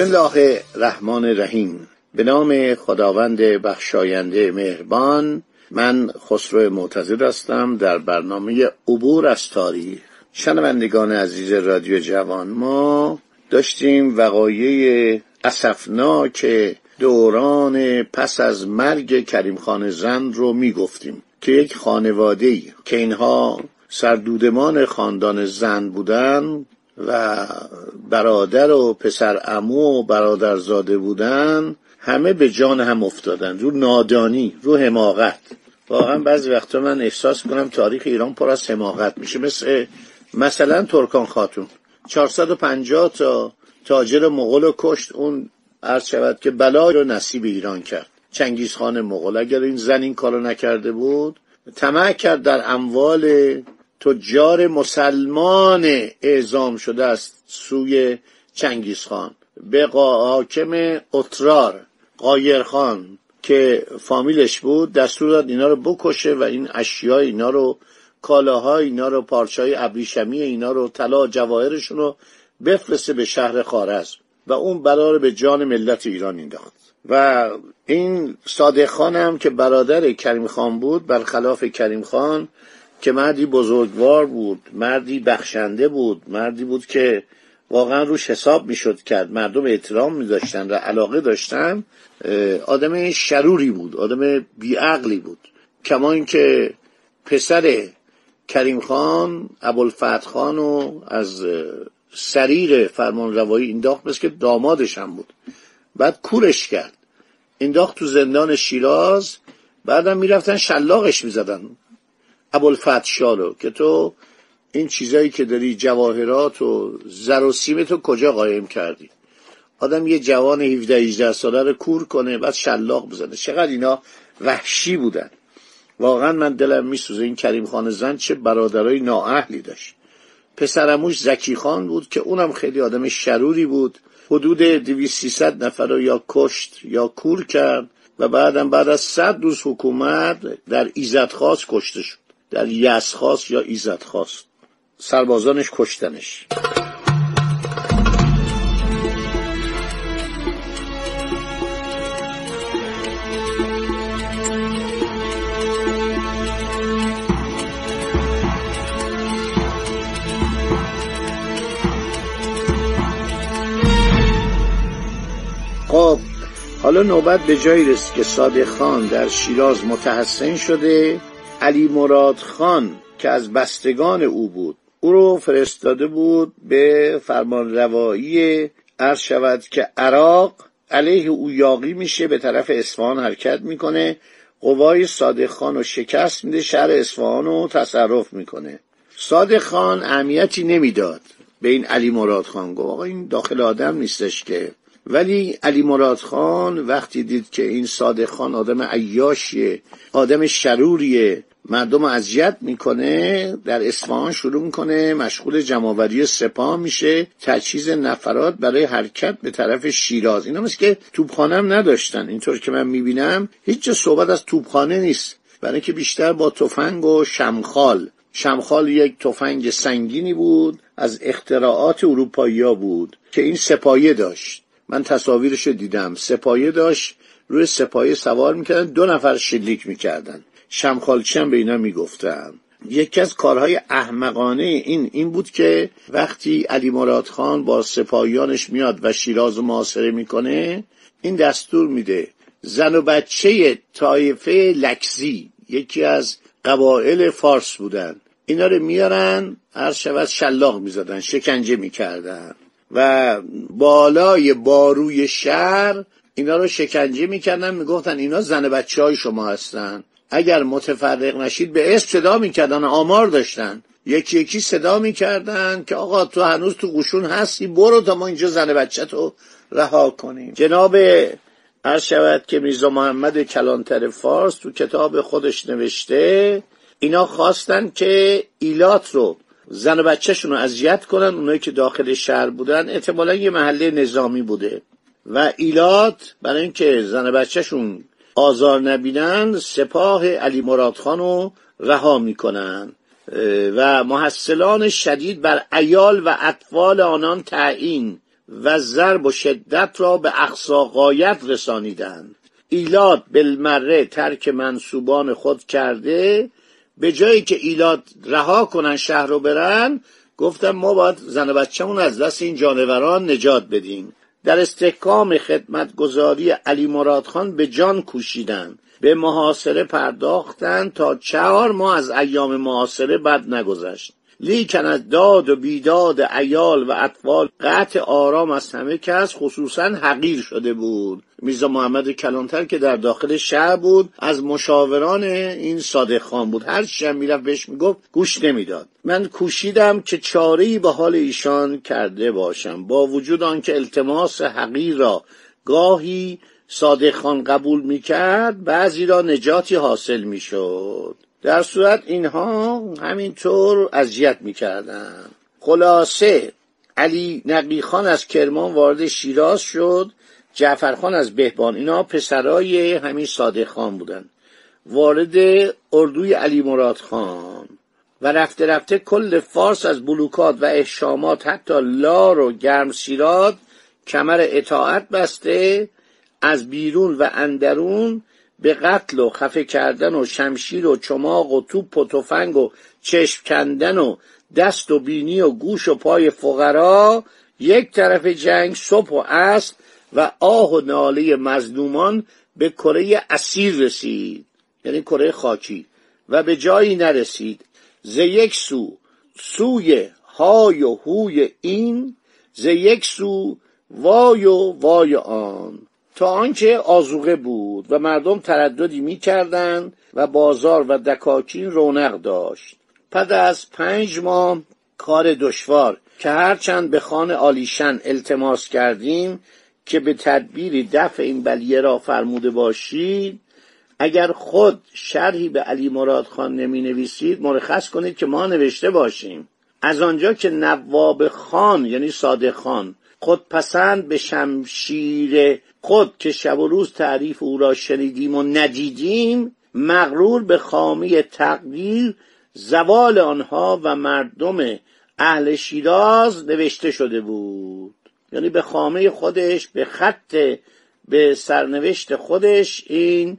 بسم الله الرحمن الرحیم. به نام خداوند بخشاینده مهربان من خسرو معتظر هستم در برنامه عبور از تاریخ. شنوندگان عزیز رادیو جوان ما داشتیم وقایع اسفناک دوران پس از مرگ کریم خان زند رو می‌گفتیم که یک خانواده ای که اینها سردودمان خاندان زند بودن و برادر و پسر امو و برادرزاده بودن همه به جان هم افتادن. رو نادانی رو حماقت. واقعا بعضی وقتا من احساس کنم تاریخ ایران پر از حماقت میشه. مثل مثلا ترکان خاتون. 450 تا تاجر مغول و کشت. اون عرض شود که بلا رو نصیب ایران کرد. چنگیز خان مغول. اگر این زن این کارو نکرده بود طمع کرد در اموال تجار مسلمان اعزام شده است سوی چنگیز خان. به حاکم اترار قایرخان که فامیلش بود دستور داد اینا رو بکشه و این اشیاء اینا رو کالاهای اینا رو پارچای ابریشمی اینا رو طلا جواهرشون رو بفرسته به شهر خارزم و اون بلا رو به جان ملت ایران انداخت. و این صادق خانم که برادر کریم خان بود برخلاف کریم خان که مردی بزرگوار بود مردی بخشنده بود مردی بود که واقعا روش حساب می‌شد کرد. مردم احترام میداشتن و علاقه داشتن. آدم شروری بود آدم بیعقلی بود. کما اینکه پسر کریم خان ابوالفتح خان و از سریر فرمان روایی انداخت مثل که دامادش هم بود. بعد کورش کرد. انداخت تو زندان شیراز. بعدم می‌رفتن شلاقش می‌زدن. ابوالفتح شالو که تو این چیزایی که داری جواهرات و زر و سیم تو کجا قایم کردی؟ آدم یه جوان 17 18 ساله رو کور کنه بعد شلاق بزنه. چقدر اینا وحشی بودن. واقعا من دلم میسوزه این کریم خان زن چه برادرای نااهلی داشت. پسرموش زکی خان بود که اونم خیلی آدم شروری بود. حدود 200 نفر رو یا کشت یا کور کرد و بعدم بعد از صد روز حکومت در ایزد خاص کشته شد. در یس خاص یا ایزد خاص سربازانش کشتنش. خب حالا نوبت به جایی رسید که صادق خان در شیراز متحسن شده علی مراد خان که از بستگان او بود. او رو فرستاده بود به فرمان روایی عرض شود که عراق علیه او یاقی میشه به طرف اصفهان حرکت می‌کنه. قوای صادق خان رو شکست میده شهر اصفهان رو تصرف می‌کنه. صادق خان اهمیتی نمی‌داد به این علی مراد خان. گفت آقا این داخل آدم نیستش که ولی علی مراد خان وقتی دید که این صادق خان آدم عیاشیه آدم شروریه مردم اذیت می‌کنه در اصفهان شروع می‌کنه مشغول جمعآوری سپاه میشه تجهیز نفرات برای حرکت به طرف شیراز. اینا مثل که توپخانه هم نداشتن. اینطور که من می‌بینم هیچ صحبت از توپخانه نیست. برای که بیشتر با تفنگ و شمخال. شمخال یک تفنگ سنگینی بود از اختراعات اروپایی بود که این سپایه داشت. من تصاویرش دیدم. سپایه داشت روی سپایه سوار می‌کردن دو نفر شلیک می‌کردن. شمخالچی هم به اینا می‌گفتن. یکی از کارهای احمقانه این این بود که وقتی علی مراد خان با سپاهیانش میاد و شیراز رو محاصره می‌کنه این دستور میده. زن و بچه طایفه لکزی یکی از قبایل فارس بودن. اینا رو میارن هر شود شلاق می‌زدن شکنجه می‌کردن. و بالای باروی شهر اینا رو شکنجه می‌کردن می‌گفتن اینا زن بچه های شما هستن. اگر متفرق نشید به اسم صدا می‌کردن آمار داشتن. یکی یکی صدا می‌کردن که آقا تو هنوز تو قشون هستی برو تا ما اینجا زن بچه تو رها کنیم. جناب عرض شود که میرزا محمد کلانتر فارس تو کتاب خودش نوشته اینا خواستن که ایلات رو زن و بچهشون رو اذیت کنن اونایی که داخل شهر بودن احتمالا یه محله نظامی بوده. و ایلات برای اینکه زن و بچهشون آزار نبینن سپاه علی مراد خان رو رها می‌کنن. و محصلان شدید بر ایال و اطفال آنان تعیین و ضرب و شدت را به اقصاقایت رسانیدند ایلاد بالمره ترک منصوبان خود کرده به جایی که ایلاد رها کنن شهر رو برن گفتم ما باید زن و بچهمون از دست این جانوران نجات بدیم. در استحکام خدمتگذاری علی مراد خان به جان کوشیدند به محاصره پرداختند تا چهار ماه از ایام محاصره بد نگذشت. لیکن از داد و بیداد ایال و اطفال قطع آرام از همه کس خصوصا حقیر شده بود. میرزا محمد کلانتر که در داخل شهر بود از مشاوران این صادق خان بود. هر چی می‌رفت بهش می‌گفت گوش نمی‌داد. من کوشیدم که چاره به حال ایشان کرده باشم. با وجود آنکه التماس حقیر را گاهی صادق خان قبول می‌کرد بعضی را نجاتی حاصل می‌شد. در صورت اینها همینطور اذیت می‌کردن. خلاصه علی نقی خان از کرمان وارد شیراز شد. جعفرخان از بهبان. اینا پسرای همین صادق خان بودن. وارد اردوی علی مراد خان. و رفته رفته کل فارس از بلوکات و احشامات حتی لار و گرم شیراد کمر اطاعت بسته از بیرون و اندرون به قتل و خفه کردن و شمشیر و چماق و توپ و تفنگ و چشم کندن و دست و بینی و گوش و پای فقرا یک طرف جنگ صبح و عصر و آه و ناله مظلومان به کره اسیر رسید یعنی کره خاکی و به جایی نرسید. ز یک سو سوی های و هوی این ز یک سو وای و وای آن. تا آذوقه بود و مردم ترددی می‌کردند و بازار و دکاکین رونق داشت. بعد از پنج ماه کار دشوار که هرچند به خان عالیشان التماس کردیم که به تدبیری دفع این بلیه را فرموده باشید اگر خود شرحی به علی مراد خان نمی نویسید مرخص کنید که ما نوشته باشیم. از آنجا که نواب خان یعنی صادق خان خود پسند به شمشیر خود که شب و روز تعریف او را شنیدیم و ندیدیم مغرور به خامی تقدیر زوال آنها و مردم اهل شیراز نوشته شده بود. یعنی به خامه خودش به خط به سرنوشت خودش این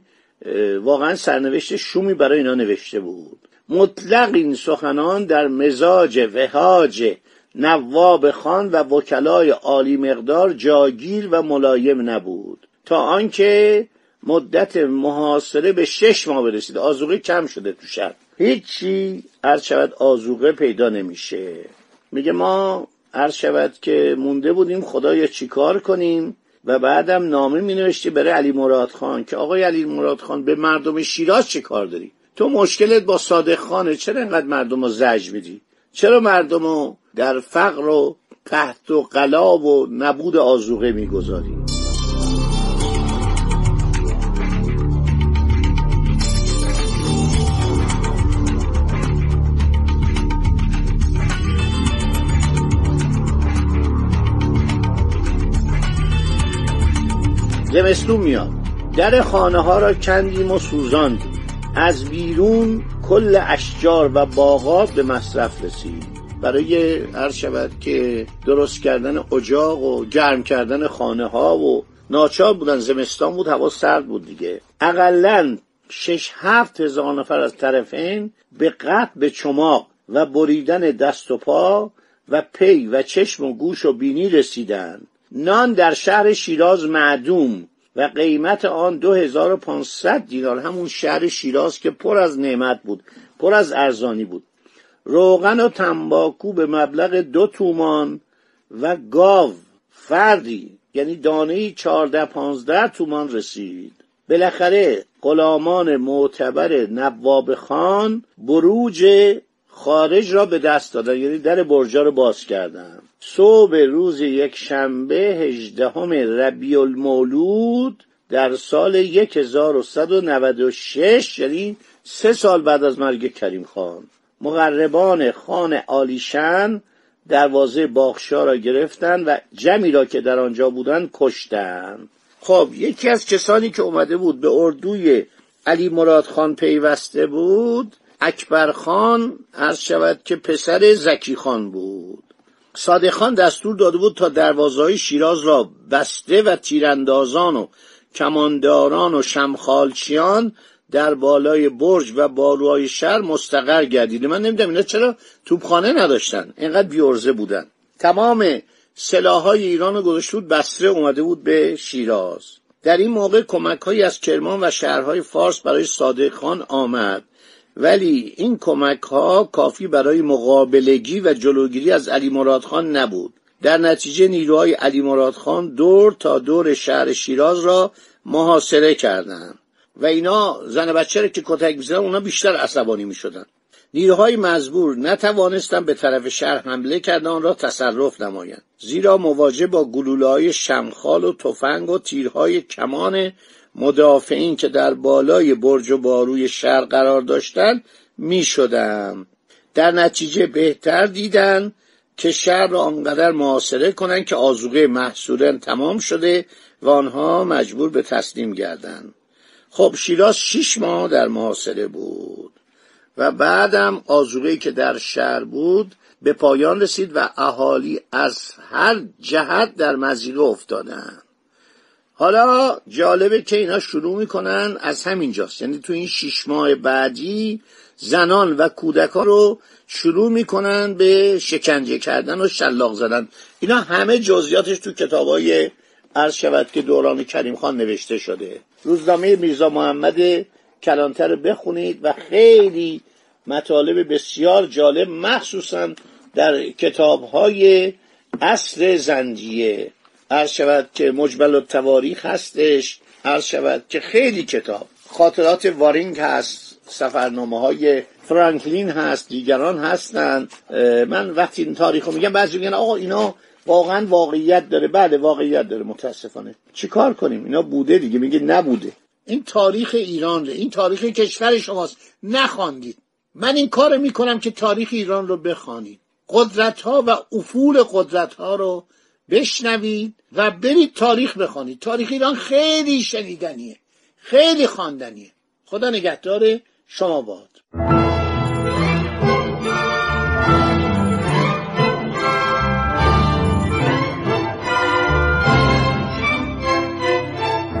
واقعا سرنوشت شومی برای اینا نوشته بود. مطلق این سخنان در مزاج وهاج نواب خان و وکلای عالی مقدار جاگیر و ملایم نبود. تا آنکه مدت محاصره به شش ماه برسید. آزوقه کم شده تو شب هیچی عرض شود آزوقه پیدا نمیشه. میگه ما عرض شود که مونده بودیم خدایا چیکار کنیم؟ و بعدم نامه می نوشتی برای علی مراد خان که آقای علی مراد خان به مردم شیراز چه کار داری؟ تو مشکلت با صادق خانه چرا اینقدر مردم رو زج میدی؟ چرا مردم رو در فقر و تحت و قلاب و نبود آزوقه می‌گذاری زمستون میاد. در خانه ها را کندیم و سوزاندیم. از بیرون کل اشجار و باغات به مصرف رسید برای هر شود که درست کردن اجاق و گرم کردن خانه ها و ناچار بودن زمستان بود هوا سرد بود دیگه. اقلا شش هفت هزار نفر از طرفین به قطع به چماق و بریدن دست و پا و پی و چشم و گوش و بینی رسیدند نان در شهر شیراز معدوم و قیمت آن دو هزار و پانصد دینار. همون شهر شیراز که پر از نعمت بود پر از ارزانی بود. روغن و تنباکو به مبلغ دو تومان و گاو فردی یعنی دانه چهارده پانزده تومان رسید. بالاخره غلامان معتبر نواب خان بروج خارج را به دست دادن یعنی در برجا رو باز کردن. صبح روز یک شنبه هجدهم ربیع المولود در سال 1196 یعنی سه سال بعد از مرگ کریم خان. مغربان خان آلیشن دروازه باخشا را گرفتن و جمعی را که در آنجا بودند کشتند خب یکی از کسانی که اومده بود به اردوی علی مراد خان پیوسته بود اکبر خان عرض شود که پسر زکی خان بود. صادق خان دستور داده بود تا دروازه شیراز را بسته و تیراندازان و کمانداران و شمخالچیان در بالای برج و باروهای شهر مستقر گردیده. من نمی‌دونم اینا چرا توپخانه نداشتن. اینقدر بیورزه بودن. تمام سلاحهای ایران رو گذاشته بود بسره اومده بود به شیراز. در این موقع کمک از کرمان و شهرهای فارس برای صادق خان آمد. ولی این کمک ها کافی برای مقابلگی و جلوگیری از علی مراد خان نبود. در نتیجه نیروهای علی مراد خان دور تا دور شهر شیراز را محاصره کردند. و اینا زن بچه را که کتک می‌زدن اونا بیشتر عصبانی می‌شدن. نیروهای مزبور نتوانستند به طرف شهر حمله کردن آن را تصرف نمایند. زیرا مواجه با گلوله های شمخال و تفنگ و تیرهای کمان مدافعین که در بالای برج و باروی شهر قرار داشتند می در نتیجه بهتر دیدن که شهر را آنقدر محاصره کنند که آزوقه محصورن تمام شده و آنها مجبور به تسلیم گردند. خب شیراز شیش ماه در محاصره بود و بعدم آزوقه که در شهر بود به پایان رسید و اهالی از هر جهت در مزیقه افتادن. حالا جالبه که اینا شروع می‌کنن از همینجاست. یعنی تو این شیش ماه بعدی زنان و کودکان رو شروع می‌کنن به شکنجه کردن و شلاق زدن. اینا همه جزئیاتش تو کتابای عرض شود که دوران کریم خان نوشته شده. روزنامه میرزا محمد کلانتر رو بخونید و خیلی مطالب بسیار جالب مخصوصا در کتاب های اصر زندیه عرض شود که مجبل تواریخ هستش. عرض شود که خیلی کتاب. خاطرات وارینگ هست سفرنامه های فرانکلین هست دیگران هستند. من وقتی این تاریخ رو میگم بعضی میگن آقا اینا واقعا واقعیت داره. بله واقعیت داره متاسفانه. چیکار کنیم؟ اینا بوده دیگه میگه نبوده. این تاریخ ایران این تاریخ کشور شماست. نخواندید. من این کار می‌کنم که تاریخ ایران رو بخوانید. قدرت ها و افول قدرت ها رو بشنوید و برید تاریخ بخوانید. تاریخ ایران خیلی شنیدنیه. خیلی خواندنیه. خدا نگهدار شما باد.